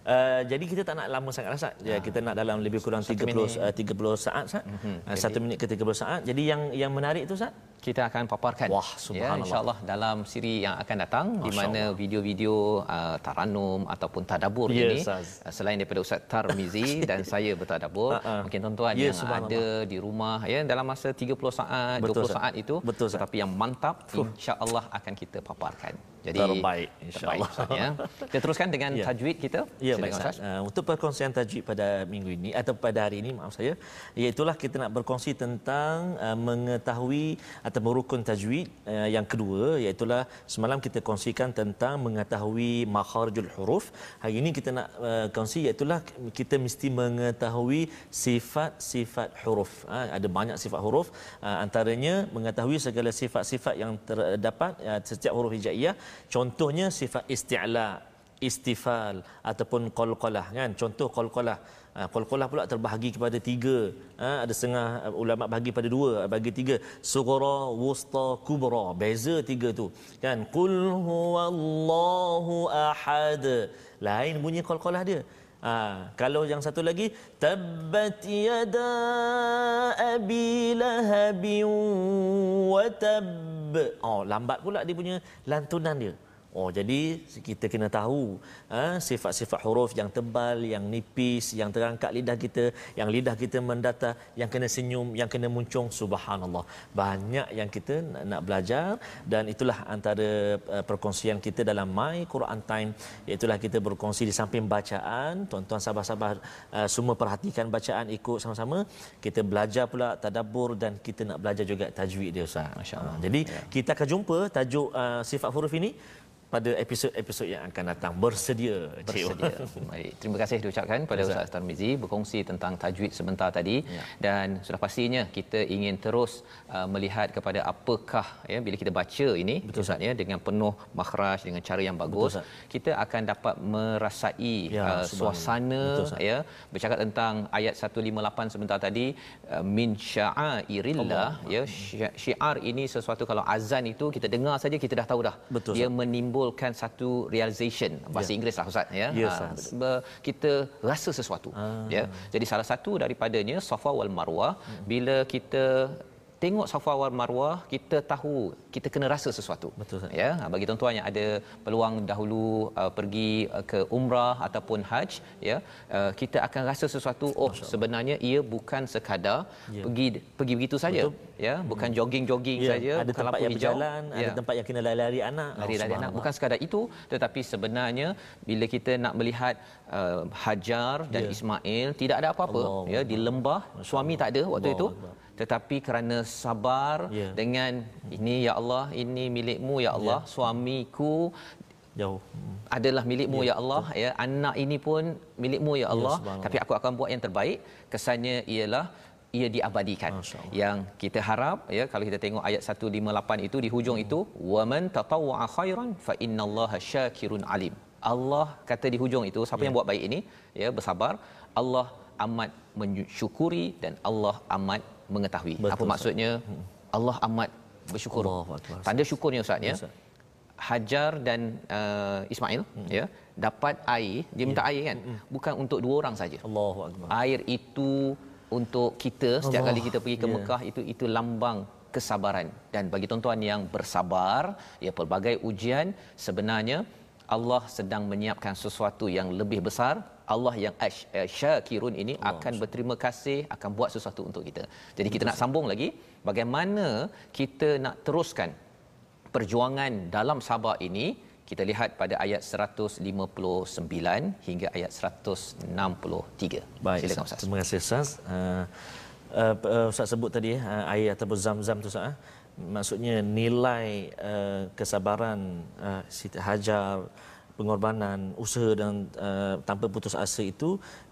Uh, jadi kita tak nak lama sangat lah Ustaz. Ya, kita nak dalam lebih kurang 30 minit. uh, 30 saat Ustaz. Mm-hmm. Uh, 1 minit ke 30 saat. Jadi yang yang menarik tu Ustaz kita akan paparkan Wah, ya insyaallah dalam siri yang akan datang di Masya mana Allah. video-video uh, taranum ataupun tadabur Ya, ini Ustaz. uh, selain daripada Ustaz Tarmizi dan saya bertadabur ha. mungkin tuan-tuan Ya, yang ada di rumah ya dalam masa 30 saat Betul, 20 Ustaz. saat itu Betul, tetapi yang mantap insyaallah akan kita paparkan jadi Terbaik, insyaAllah. ya kita teruskan dengan Ya. tajwid kita Ya Silakan, baik Ustaz. Uh, untuk perkongsian tajwid pada minggu ini atau pada hari ini maaf saya iaitulah kita nak berkongsi tentang uh, mengetahui atau merukun tajwid uh, yang kedua iaitulah semalam kita kongsikan tentang mengetahui makharijul huruf. Hari ini kita nak uh, kongsi iaitulah kita mesti mengetahui sifat-sifat huruf. Ha, ada banyak sifat huruf uh, antaranya mengetahui segala sifat-sifat yang terdapat uh, setiap huruf hijaiyah. Contohnya sifat isti'la istifal ataupun qalqalah kan contoh qalqalah Ha, qalqalah pula terbahagi kepada tiga. Ha, ada setengah uh, ulama bahagi pada dua bagi tiga. Sughra wusta kubra. Beza tiga tu. Kan? Qul huwallahu ahad. Lain bunyi qalqalah dia. Ha, kalau yang satu lagi tabbat yada abi lahabin wa. Oh, lambat pula dia punya lantunan dia. Oh jadi kita kena tahu ha, sifat-sifat huruf yang tebal, yang nipis, yang terangkat lidah kita, yang lidah kita mendatar, yang kena senyum, yang kena muncung. Subhanallah. Banyak yang kita nak, nak belajar dan itulah antara uh, perkongsian kita dalam My Quran Time. Iaitulah kita berkongsi di samping bacaan, tuan-tuan sahabat-sahabat uh, semua perhatikan bacaan ikut sama-sama. Kita belajar pula tadabbur dan kita nak belajar juga tajwid dia Ustaz. Masya-Allah. Jadi kita akan jumpa tajuk uh, sifat huruf ini pada episod-episod yang akan datang. Bersedia bersedia. Baik, terima kasih diucapkan pada Ustaz Tarmizi berkongsi tentang tajwid sebentar tadi. Ya. dan sudah pastinya kita ingin terus uh, melihat kepada apakah ya bila kita baca ini Betul, Ustaz. Ya dengan penuh makhraj dengan cara yang bagus Ustaz. kita akan dapat merasai Ya, uh, suasana Betul, Ustaz. ya bercakap tentang ayat 158 sebentar tadi uh, min sya'airillah ya Syi- syiar ini sesuatu kalau azan itu kita dengar saja kita dah tahu dah. Betul, dia menimbulkan satu realization. Bahasa Ya. Inggeris lah ustaz ya. Ah, Ustaz. ber- kita rasa sesuatu ya. Jadi salah satu daripadanya safa wal marwah bila kita tengok safa wal marwah kita tahu kita kena rasa sesuatu. Betul, ya Ah, bagi tuan-tuan yang ada peluang dahulu uh, pergi uh, ke umrah ataupun haj ya uh, kita akan rasa sesuatu oh sebenarnya ia bukan sekadar Ya. pergi pergi begitu saja. Ya bukan jogging-jogging Ya, saja ada bukan tempat yang hijau. berjalan, ada Ya. tempat yang kena lari-lari anak. Oh, lari-lari anak subhanallah. bukan sekadar itu tetapi sebenarnya bila kita nak melihat uh, Hajar dan Ya. Ismail tidak ada apa-apa. Allah ya di lembah suami tak ada waktu Allah itu. Tetapi kerana sabar Ya. dengan ini ya Allah ini milikmu ya Allah suamiku jauh. Hmm. adalah milikmu ya, Allah. ya anak ini pun milikmu ya Allah. subhanallah. tapi aku akan buat yang terbaik. Kesannya ialah ia diabadikan. Yang kita harap ya kalau kita tengok ayat 158 itu di hujung itu waman tatawwa khairan fa innallaha syakirun alim. Allah kata di hujung itu siapa yang buat baik ini? Ya bersabar. Allah amat mensyukuri dan Allah amat mengetahui Betul, apa Ustaz. maksudnya Allah amat bersyukur Akbar. tanda syukurnya ustaz ya Ustaz. Hajar dan uh, Ismail hmm. ya dapat air dia minta air kan bukan untuk dua orang saja Allahu akbar. air itu untuk kita setiap Allah. kali kita pergi ke Ya. Mekah itu itu lambang kesabaran dan bagi tuan-tuan yang bersabar ya pelbagai ujian sebenarnya Allah sedang menyiapkan sesuatu yang lebih besar Allah yang ash- eh, syakirun ini akan berterima kasih akan buat sesuatu untuk kita. Jadi kita nak sambung lagi bagaimana kita nak teruskan perjuangan dalam sabar ini kita lihat pada ayat 159 hingga ayat 163. Baik, Silakan Ustaz. terima kasih Ustaz. Uh, uh, uh, Ustaz sebut tadi uh, air ataupun zam-zam tu Ustaz. Uh. Maksudnya nilai uh, kesabaran uh, Siti Hajar pengorbanan, usaha dan uh, tanpa putus asa itu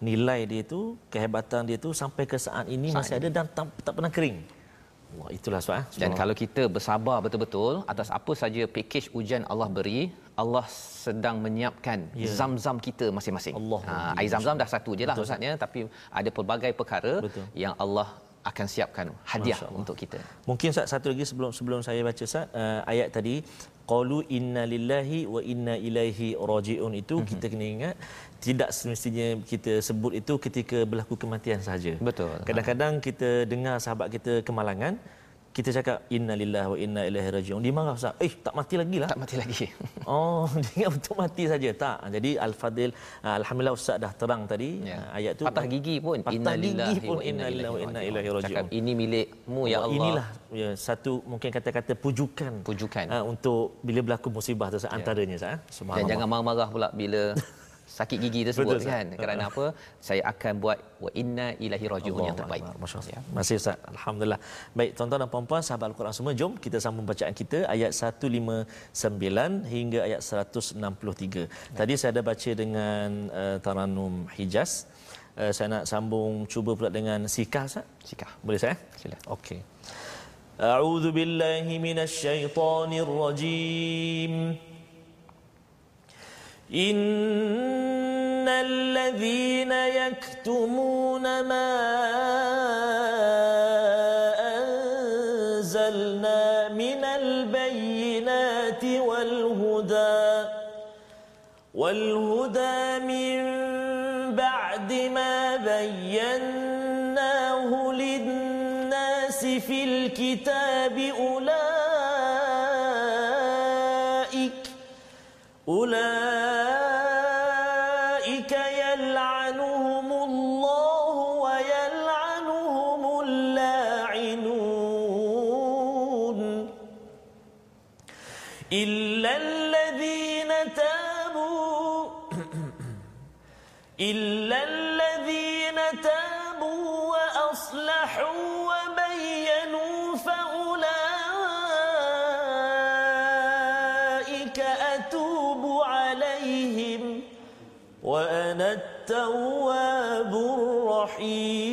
nilai dia itu, kehebatan dia itu sampai ke saat ini Saat masih ada dan tak, tak pernah kering. Wah, itulah sebab eh. Dan kalau kita bersabar betul-betul atas apa saja pakej ujian Allah beri, Allah sedang menyiapkan Ya. yeah. zam-zam kita masing-masing. Allah. Ha, air zam-zam dah satu je lah maksudnya tapi ada pelbagai perkara Betul. yang Allah akan siapkan hadiah untuk kita. Mungkin Ustaz satu lagi sebelum sebelum saya baca Ustaz uh, ayat tadi qalu inna lillahi wa inna ilaihi rajiun itu mm-hmm. kita kena ingat tidak semestinya kita sebut itu ketika berlaku kematian sahaja. Betul. Kadang-kadang kita dengar sahabat kita kemalangan kita cakap inna lillahi wa inna ilaihi rajiun. Dia marah Ustaz. Eh tak mati lagi lah. Tak mati lagi. Oh, dia untuk mati saja tak. Jadi Al-Fadil uh, alhamdulillah Ustaz dah terang tadi Ya. uh, ayat tu Patah gigi pun Patah gigi pun inna lillahi wa inna ilaihi rajiun. Cakap ini milikmu ya Oh, Allah. Inilah ya, satu mungkin kata-kata pujukan. Pujukan. Uh, untuk bila berlaku musibah tu antaranya Ustaz. eh. Dan Subhanallah. jangan marah-marah pula bila sakit gigi tersebut Betul, Ustaz. kan. Kerana apa? Saya akan buat wa inna ilahi rajiun yang terbaik. Masya Allah. Ya. Masih Ustaz. Alhamdulillah. Baik, tuan-tuan dan puan-puan, sahabat Al-Quran semua, jom kita sambung bacaan kita ayat 159 hingga ayat 163. Tadi saya ada baca dengan uh, Taranum Hijaz. Uh, saya nak sambung cuba pula dengan Sikah Ustaz. Sikah. Boleh saya? Sila. Okey. أعوذ بالله من الشيطان الرجيم إن الذين يكتمون ما أنزلنا من البينات والهدى والهدى من بعد ما بيناه للناس في الكتاب أولئك الرحيم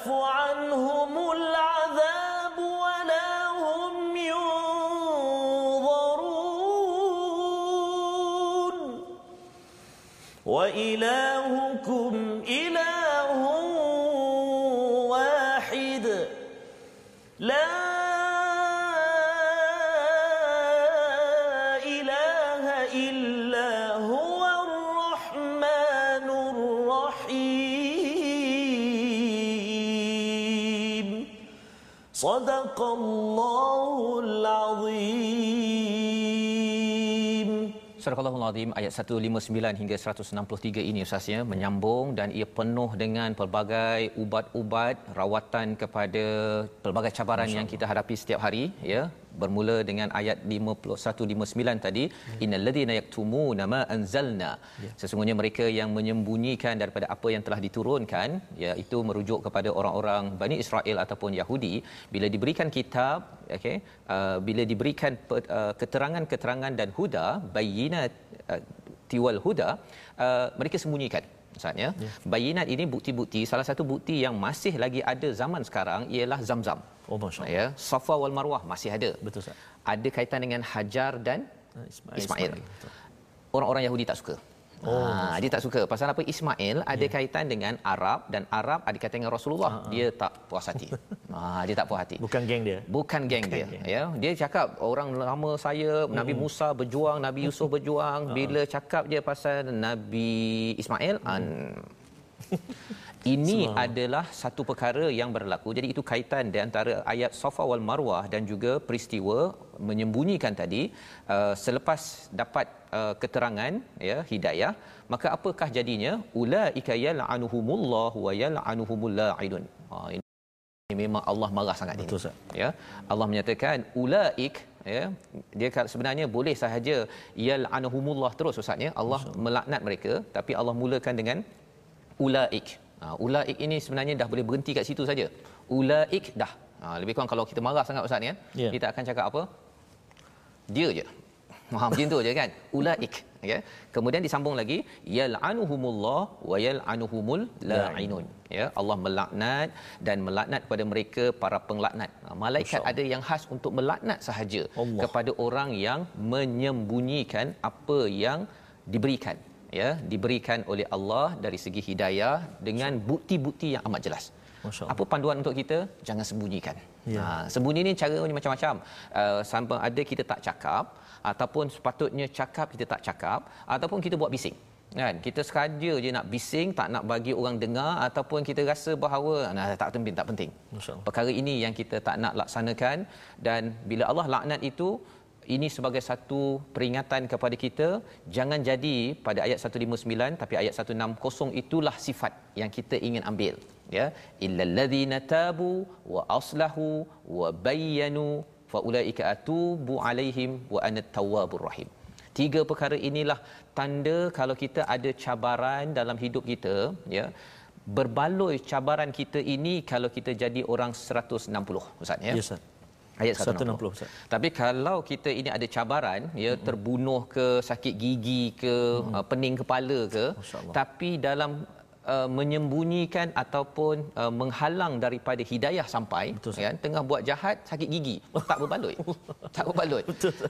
يخفف عنهم العذاب ولا هم ينظرون. وإلهكم إله Al-Azim ayat 159 hingga 163 ini Ustaz ya menyambung dan ia penuh dengan pelbagai ubat-ubat rawatan kepada pelbagai cabaran yang kita hadapi setiap hari ya bermula dengan ayat 51 59 tadi innal ladzina yaktumuna ma anzalna. Sesungguhnya mereka yang menyembunyikan daripada apa yang telah diturunkan iaitu merujuk kepada orang-orang Bani Israel ataupun Yahudi bila diberikan kitab okey uh, bila diberikan uh, keterangan-keterangan dan huda bayinat uh, tiwal huda uh, mereka sembunyikan Ustaz ya. Bayinat ini bukti-bukti salah satu bukti yang masih lagi ada zaman sekarang ialah Zamzam. Oh, Masya Allah. Ya, Safa wal Marwah masih ada. Betul, Ustaz. Ada kaitan dengan Hajar dan Ah, Ismail. Ismail. Ismail. Orang-orang Yahudi tak suka. Oh, ha, dia tak suka. Pasal apa? Ismail ada Ya. kaitan dengan Arab dan Arab ada kaitan dengan Rasulullah. Dia tak puas hati. ha, dia tak puas hati. Bukan geng dia. Bukan geng dia geng. ya dia cakap orang lama saya Nabi Hmm. Musa berjuang Nabi Yusuf berjuang bila cakap dia pasal Nabi Ismail an Ini adalah satu perkara yang berlaku. Jadi itu kaitan di antara ayat Safa wal Marwah dan juga peristiwa menyembunyikan tadi uh, selepas dapat uh, keterangan ya hidayah maka apakah jadinya ulaika yal'anuhumullah wa yal'anuhumul la'inun. Ha, ini memang Allah marah sangat Betul, ini. Ustaz. Ya. Allah menyatakan ulaik ya dia sebenarnya boleh sahaja yal'anuhumullah terus ustaz ya Allah melaknat mereka tapi Allah mulakan dengan ulaik. Ha, ulaik ini sebenarnya dah boleh berhenti kat situ saja. Ulaik dah. Ha, lebih kurang kalau kita marah sangat ustaz ya, Ya. kita akan cakap apa? Dia je. Ha, macam tu je kan. Ulaik. Ya. Kemudian disambung lagi yal'anuhumullah wa yal'anuhumul la'inun. Ya, Allah melaknat dan melaknat kepada mereka para penglaknat. Ha, malaikat ada yang khas untuk melaknat sahaja Allah. kepada orang yang menyembunyikan apa yang diberikan ya diberikan oleh Allah dari segi hidayah dengan bukti-bukti yang amat jelas. Apa panduan untuk kita? Jangan sembunyikan. Ya. Ha, sembunyi ni caranya macam-macam. Uh, sampai ada kita tak cakap ataupun sepatutnya cakap kita tak cakap ataupun kita buat bising. Kan? Kita sengaja je nak bising, tak nak bagi orang dengar ataupun kita rasa bahawa nah, tak penting, tak penting. Masya Allah. Perkara ini yang kita tak nak laksanakan dan bila Allah laknat itu ini sebagai satu peringatan kepada kita jangan jadi pada ayat 159 tapi ayat 160 itulah sifat yang kita ingin ambil ya illal ladzina tabu wa aslahu wa bayyanu fa ulaika atubu alaihim wa ana tawwabur rahim tiga perkara inilah tanda kalau kita ada cabaran dalam hidup kita ya berbaloi cabaran kita ini kalau kita jadi orang 160 ustaz ya Ya, Ustaz. ayat 160, 160. Ustaz. Tapi kalau kita ini ada cabaran ya terbunuh ke sakit gigi ke uh, pening kepala ke tapi dalam uh, menyembunyikan ataupun uh, menghalang daripada hidayah sampai Betul, kan tengah buat jahat sakit gigi tak berbaloi tak berbaloi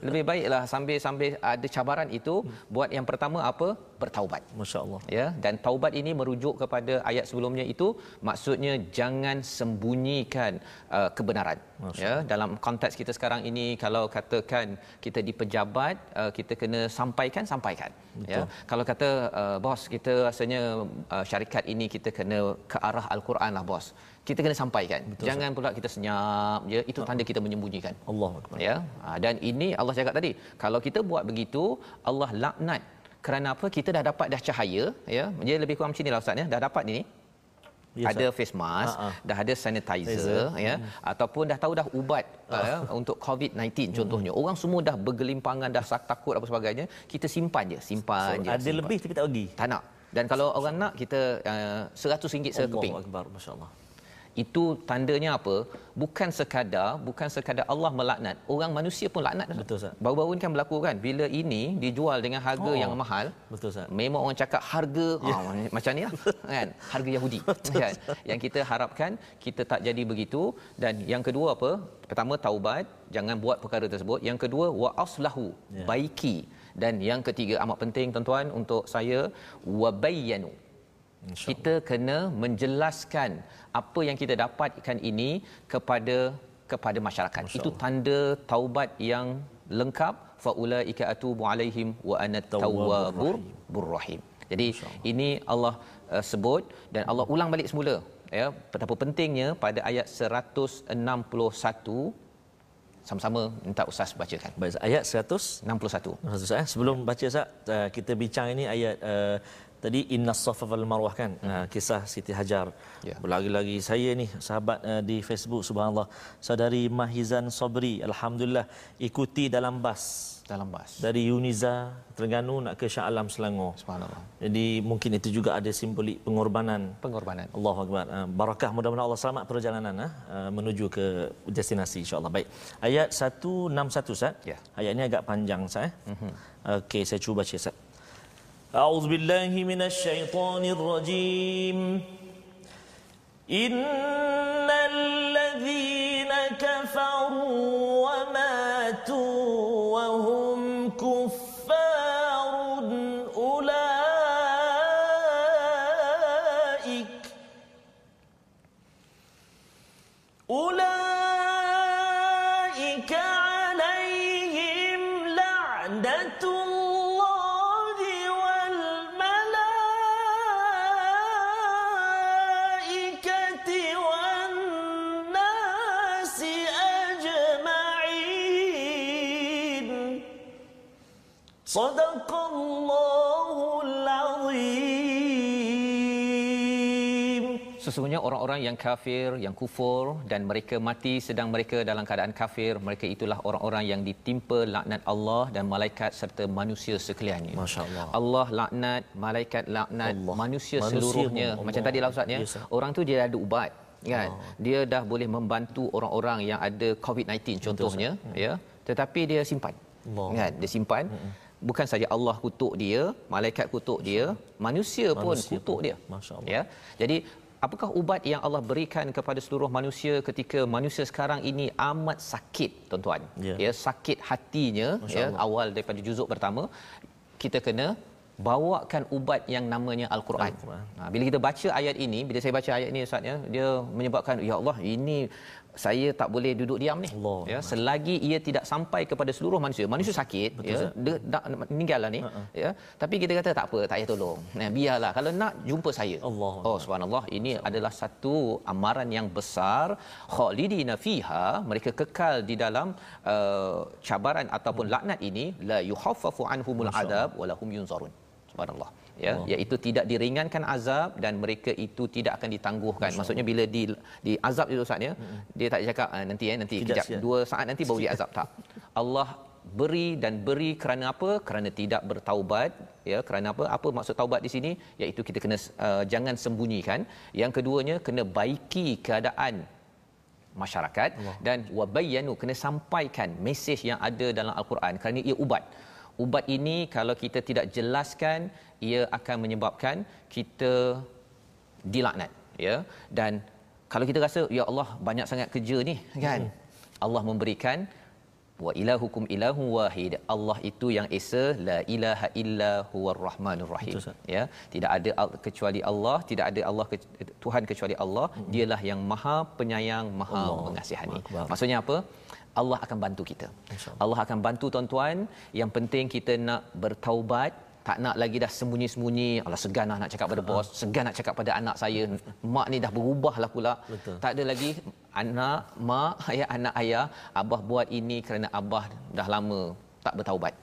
lebih baiklah sambil-sambil ada cabaran itu buat yang pertama apa bertaubat. Masya Allah. ya dan taubat ini merujuk kepada ayat sebelumnya itu maksudnya jangan sembunyikan uh, kebenaran. Ya dalam konteks kita sekarang ini kalau katakan kita di pejabat uh, kita kena sampaikan sampaikan. Ya kalau kata uh, bos kita rasanya uh, syarikat ini kita kena ke arah al-Quran lah bos. Kita kena sampaikan. Betul, jangan pula kita senyap je itu tanda kita menyembunyikan. Allah ya Ha, dan ini Allah cakap tadi kalau kita buat begitu Allah laknat kerana apa kita dah dapat dah cahaya ya dia lebih kurang macam ni lah ustaz ya dah dapat ni Ya, ada face mask, ha. dah ada sanitizer Sanitizer. ya ataupun dah tahu dah ubat ya, untuk COVID-19 contohnya. Orang semua dah bergelimpangan dah sak- takut apa sebagainya, kita simpan je, simpan So, je. ada simpan. lebih tapi tak bagi. tak nak. Dan kalau orang nak kita uh, RM100 sekeping. Allahu Akbar. Masya Allah. Itu tandanya apa? Bukan sekadar, bukan sekadar Allah melaknat. Orang manusia pun laknat. Betul, Ustaz. Baru-baru ni kan berlaku kan bila ini dijual dengan harga Oh. yang mahal. Betul, Ustaz. Memang orang cakap harga yeah. oh, macam ni lah kan harga Yahudi kan yang kita harapkan kita tak jadi begitu dan yang kedua apa pertama taubat jangan buat perkara tersebut yang kedua wa aslahu Ya. baiki dan yang ketiga amat penting tuan-tuan untuk saya wa bayyanu kita kena menjelaskan apa yang kita dapatkan ini kepada kepada masyarakat. Masya Itu tanda taubat yang lengkap. Faulaika atubu alaihim wa ana tawwabur rahim. Jadi ini Allah uh, sebut dan Allah ulang balik semula ya. Betapa pentingnya pada ayat 161 sama-sama minta ustaz bacakan. Baik, ayat 100 61. Ustaz eh? Sebelum baca Ustaz uh, kita bincang ini ayat uh, tadi inna safa wal marwah kan uh, kisah Siti Hajar. Ya. Berlagi-lagi saya ni sahabat uh, di Facebook subhanallah saudari Mahizan Sabri alhamdulillah ikuti dalam bas Dalam bas. dari Yuniza Terengganu nak ke Shah Alam Selangor. Subhanallah. Jadi mungkin itu juga ada simbolik pengorbanan Pengorbanan. Allahu Akbar. Uh, barakah mudah-mudahan Allah selamat perjalanan uh, menuju ke destinasi insya-Allah. Baik. Ayat 161 Ustaz. Ya. Ayat ini agak panjang Ustaz eh. Okey, saya cuba baca Ustaz. أعوذ بالله من الشيطان الرجيم. إن الذين كفروا صدق الله العظيم Sesungguhnya orang-orang yang kafir, yang kufur dan mereka mati sedang mereka dalam keadaan kafir, mereka itulah orang-orang yang ditimpa laknat Allah dan malaikat serta manusia sekaliannya. Masya Allah. Allah laknat, malaikat laknat, Allah. manusia, Manusia seluruhnya. pun Macam Allah. tadi lah Ustaz ya. Yes, sir. Orang tu dia ada ubat kan. Dia dah boleh membantu orang-orang yang ada COVID-19 contohnya ya. Tetapi dia simpan. Allah. Kan? Dia simpan. Bukan saja Allah kutuk dia, malaikat kutuk dia, manusia pun Manusia kutuk pun. dia. Masya Allah. Ya. Jadi apakah ubat yang Allah berikan kepada seluruh manusia ketika manusia sekarang ini amat sakit tuan-tuan. Ya. Ya, sakit hatinya Masya ya Allah. awal daripada juzuk pertama kita kena bawakan ubat yang namanya al-Quran. Al-Quran. Ha, bila kita baca ayat ini, bila saya baca ayat ini ustaz ya, dia menyebabkan ya Allah ini saya tak boleh duduk diam ni. Allah. Ya, selagi ia tidak sampai kepada seluruh manusia. Manusia sakit Betul, ya, dia dah meninggal lah ni Ha-ha. ya. Tapi kita kata tak apa, tak payah tolong. Nah, biarlah kalau nak jumpa saya. Allah. Oh subhanallah, ini adalah satu amaran yang besar. Khalidina fiha, mereka kekal di dalam uh, cabaran ataupun laknat ini la yukhaffafu anhumul adab wala hum yunzarun. Subhanallah. Ya, Allah. iaitu tidak diringankan azab dan mereka itu tidak akan ditangguhkan. Maksudnya bila di di azab itu Ustaz ya, dia tak cakap "Ah, nanti eh nanti kejap siap. dua saat nanti baru dia azab tak. Allah beri dan beri kerana apa? Kerana tidak bertaubat ya kerana apa? Apa maksud taubat di sini? Iaitu kita kena uh, jangan sembunyikan. Yang keduanya kena baiki keadaan masyarakat Allah. dan wabayyanu kena sampaikan mesej yang ada dalam al-Quran kerana ia ubat. Ubat ini kalau kita tidak jelaskan ia akan menyebabkan kita dilaknat ya dan kalau kita rasa ya Allah banyak sangat kerja ni kan Hmm. Allah memberikan wa ilahukum ilahu wahid Allah itu yang esa la ilaha illa huwar rahmanur rahim Betul, ya tidak ada al- kecuali Allah tidak ada Allah ke- Tuhan kecuali Allah dialah yang maha penyayang maha Hmm. Allah. mengasihi Akbar. maksudnya apa Allah akan bantu kita. Allah akan bantu tuan-tuan. Yang penting kita nak bertaubat. Tak nak lagi dah sembunyi-sembunyi. Allah segan lah nak cakap pada bos. Segan nak cakap pada anak saya. Mak ni dah berubah lah pula. Betul. tak ada lagi anak mak ayah anak ayah. Abah buat ini kerana abah dah lama tak bertaubat.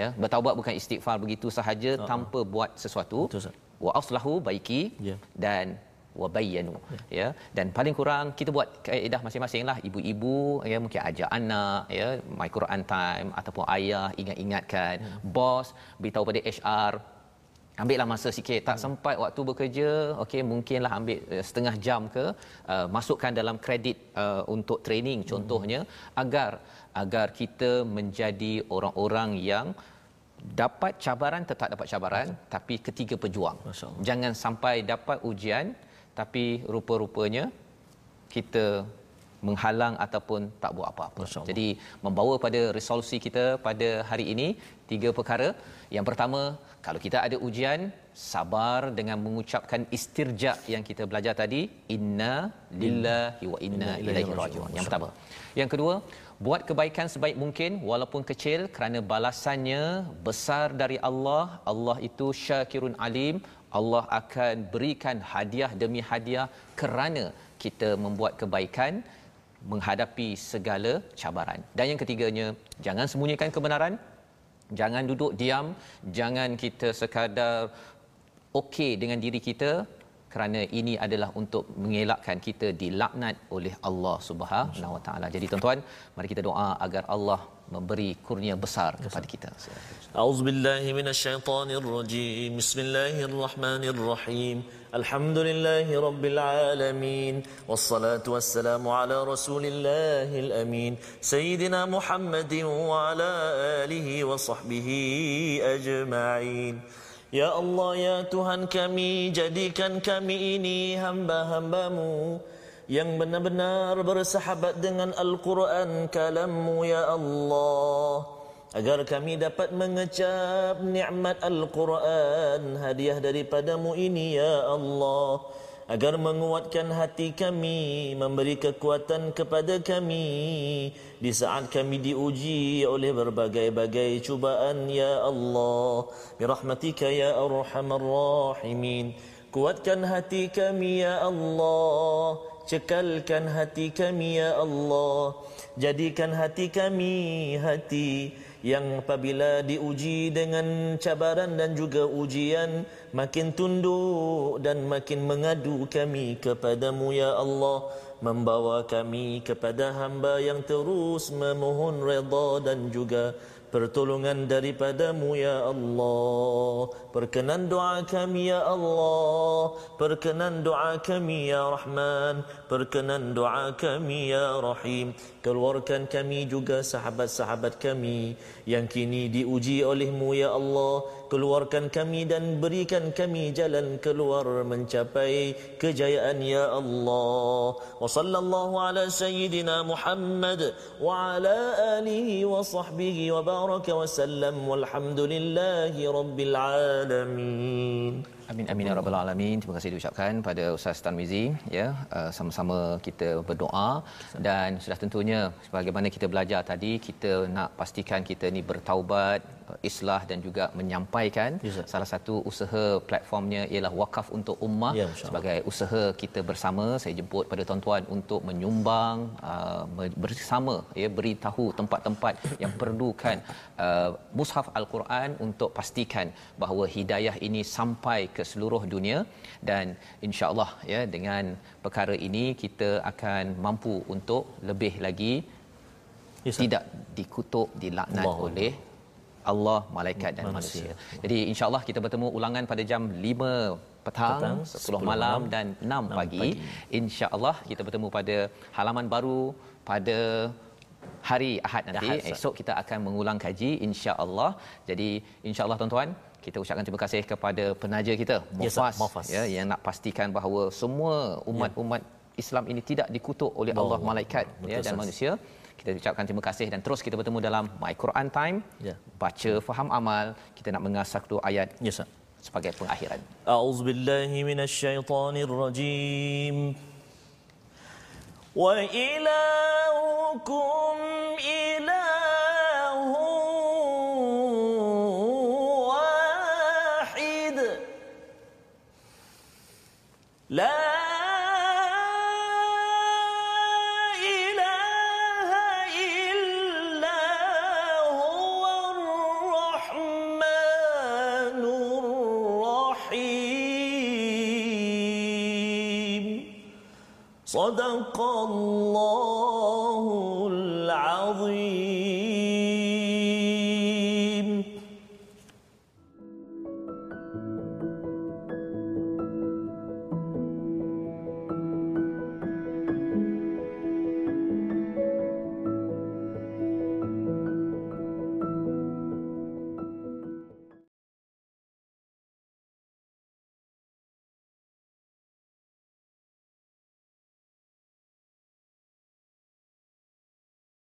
Ya bertaubat bukan istighfar begitu sahaja uh-huh. tanpa buat sesuatu. Betul, wa aslahu baiki. Ya. dan wa bayyanu ya. Dan paling kurang kita buat kaedah masing-masing lah. Ibu-ibu ya mungkin ajak anak ya my Quran time ataupun ayah ingat-ingatkan. Bos beritahu pada HR ambillah masa sikit. Tak sempat waktu bekerja okey mungkinlah ambil uh, setengah jam ke uh, masukkan dalam kredit uh, untuk training. Contohnya agar agar kita menjadi orang-orang yang dapat cabaran tetap dapat cabaran tapi ketiga pejuang. Jangan sampai dapat ujian tapi rupa-rupanya kita menghalang ataupun tak buat apa-apa. Jadi membawa pada resolusi kita pada hari ini tiga perkara. Yang pertama, kalau kita ada ujian, sabar dengan mengucapkan istirja yang kita belajar tadi, inna lillahi wa inna ilaihi raji'un. Yang pertama. Yang kedua, buat kebaikan sebaik mungkin walaupun kecil kerana balasannya besar dari Allah. Allah itu syakirun alim. Allah akan berikan hadiah demi hadiah kerana kita membuat kebaikan menghadapi segala cabaran. Dan yang ketiganya, jangan sembunyikan kebenaran. Jangan duduk diam, jangan kita sekadar okey dengan diri kita kerana ini adalah untuk mengelakkan kita dilaknat oleh Allah Subhanahu Wa Taala. Jadi tuan-tuan, mari kita doa agar Allah memberi kurnia besar kepada kita. Auzubillahi minasyaitonirrajim. Bismillahirrahmanirrahim. Alhamdulillahirabbilalamin. Wassalatu wassalamu ala rasulillahil amin. Sayyidina Muhammadin wa ala alihi wa sahbihi ajma'in. Ya Allah ya Tuhan kami jadikan kami ini hamba-hambamu mu yang benar-benar bersahabat dengan Al-Quran kalammu ya Allah. Agar kami dapat mengecap nikmat Al-Quran hadiah daripadamu ini ya Allah. Agar menguatkan hati kami memberi kekuatan kepada kami di saat kami diuji oleh berbagai-bagai cubaan ya Allah. Birahmatika ya arhamar rahimin. Kuatkan hati kami ya Allah cekalkan hati kami ya Allah. Jadikan hati kami hati yang apabila diuji dengan cabaran dan juga ujian makin tunduk dan makin mengadu kami kepadamu ya Allah. Membawa kami kepada hamba yang terus memohon redha dan juga pertolongan daripadamu ya Allah. Perkenan doa kami ya Allah. Perkenan doa kami ya Rahman. Perkenan doa kami ya Rahim keluarkan kami juga sahabat-sahabat kami yang kini diuji olehmu ya Allah. Keluarkan kami dan berikan kami jalan keluar mencapai kejayaan ya Allah. Wa sallallahu ala sayyidina Muhammad wa ala alihi wa sahbihi wa baraka wa sallam. Walhamdulillahi rabbil alamin Amin amin ya rabbal alamin. Terima kasih diucapkan pada Ustaz Tarmizi ya. Uh, sama-sama kita berdoa dan sudah tentunya sebagaimana kita belajar tadi kita nak pastikan kita ni bertaubat, islah dan juga menyampaikan. Ya, salah satu usaha platformnya ialah wakaf untuk ummah. Ya, sebagai usaha kita bersama saya jemput pada tuan-tuan untuk menyumbang uh, bersama ya beritahu tempat-tempat yang perlukan uh, mushaf al-Quran untuk pastikan bahawa hidayah ini sampai ke seluruh dunia. Dan insya-Allah ya dengan perkara ini kita akan mampu untuk lebih lagi Ya, tidak dikutuk dilaknat Allah oleh Allah, malaikat dan Manusia. manusia. Jadi insya-Allah kita bertemu ulangan pada jam 5 petang, Petang, 10, 10 malam dan 6 enam pagi. pagi. Insya-Allah kita bertemu pada halaman baru pada hari Ahad nanti. Ahad. Esok kita akan mengulang kaji insya-Allah. Jadi insya-Allah tuan-tuan kita ucapkan terima kasih kepada penaja kita Ya. Mufas Mufas. ya yang nak pastikan bahawa semua umat-umat Islam ini tidak dikutuk oleh Allah, Allah. malaikat Betul, ya dan Ustaz. manusia Kita ucapkan terima kasih dan terus kita bertemu dalam My Quran Time. Ya. Baca faham amal. Kita nak mengasah kedua ayat Ya, Ustaz. sebagai pengakhiran. أعوذ بالله من الشيطان الرجيم وإلهكم إله صدق